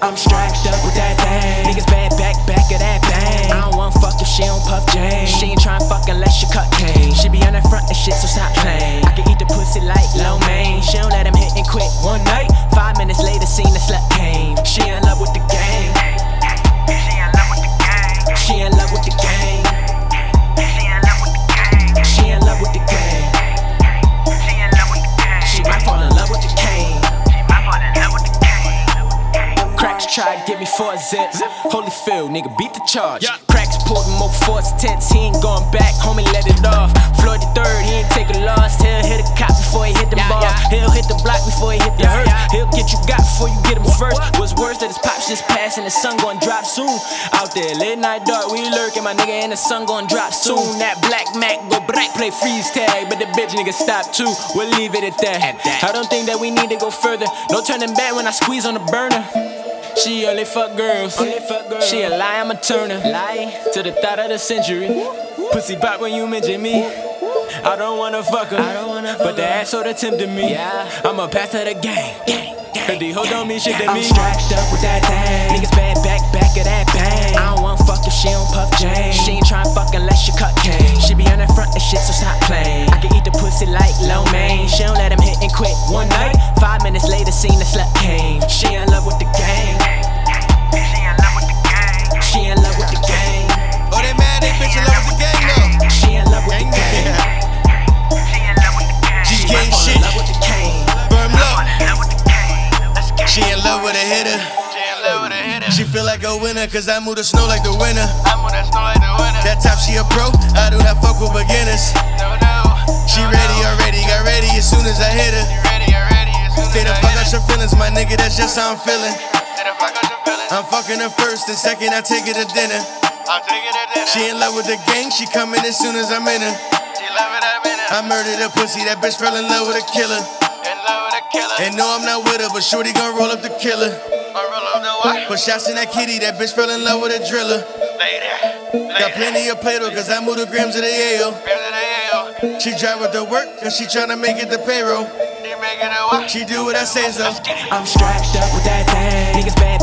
I'm strapped up with that thing. Niggas bad back, back of that bang. I don't want fuck if she don't puff Jane. She ain't tryna fuck unless she cut cane. She be on that front and shit, so stop playing. I can eat the pussy like lo mein. She don't let him hit and quit one night. Five minutes later, seen the slut came. She in love with the game. She in love with the gang. She in love with the game. Try to get me four zips. Holyfield, nigga, beat the charge. Cracks pulled him over force tense. He ain't going back, homie, let it off. Floyd the third, he ain't take a loss. He'll hit a cop before he hit the ball. He'll hit the block before he hit the hurt. He'll get you got before you get him first. What's worse that his pops just passed and the sun gon' drop soon. Out there, late night dark, we lurking, my nigga, and the sun gon' drop soon. That black Mac go black, play freeze tag, but the bitch nigga stop too. We'll leave it at that. I don't think that we need to go further. No turning back when I squeeze on the burner. She only fuck girls. Only fuck girls. She a lie, I'm a turner. Lie to the thought of the century. Pussy pop when you mention me. I don't wanna fuck her, I don't wanna fuck but the ass so tempting me. Yeah. I'm a pass to the gang. gang, gang Cause these hoes don't mean shit to me. I'm strapped up with that thing. Niggas bad back, back of that bang. I don't want fuck if she don't puff Jane. She ain't tryna fuck unless she cut cane. She be on that front and shit, so stop playing. I can eat the pussy like lo mein. She don't let him hit and quit one night. Five minutes later, seen the slut came. She in love with the gang. With a hitter. She in love with a hitter. She feel like a winner, cause I move the snow like the winner. I'm on that snow like the winner. That top, she a pro. I do not fuck with beginners. No, no. She ready already, got ready as soon as I hit her. You ready, you ready. As soon Say as the I fuck out your feelings, my nigga, that's just how I'm feeling. Say the fuck out your feelings. I'm fucking her first, and second I take her to dinner. I'm taking it dinner. She in love with the gang, she coming as soon as I'm in her. She love it, I'm in it. I murdered a pussy, that bitch fell in love with a killer. And no, I'm not with her, but Shorty gon' roll up the killer. I roll up the what? Put shots in that kitty, that bitch fell in love with a driller. Lay there. Got plenty of Play-Doh, cause I move the grams of the Yale. Grams of the Yale. She drive with the work, cause she tryna make it the payroll. She making it what? She do what I say so. I'm strapped up with that thing. Niggas bad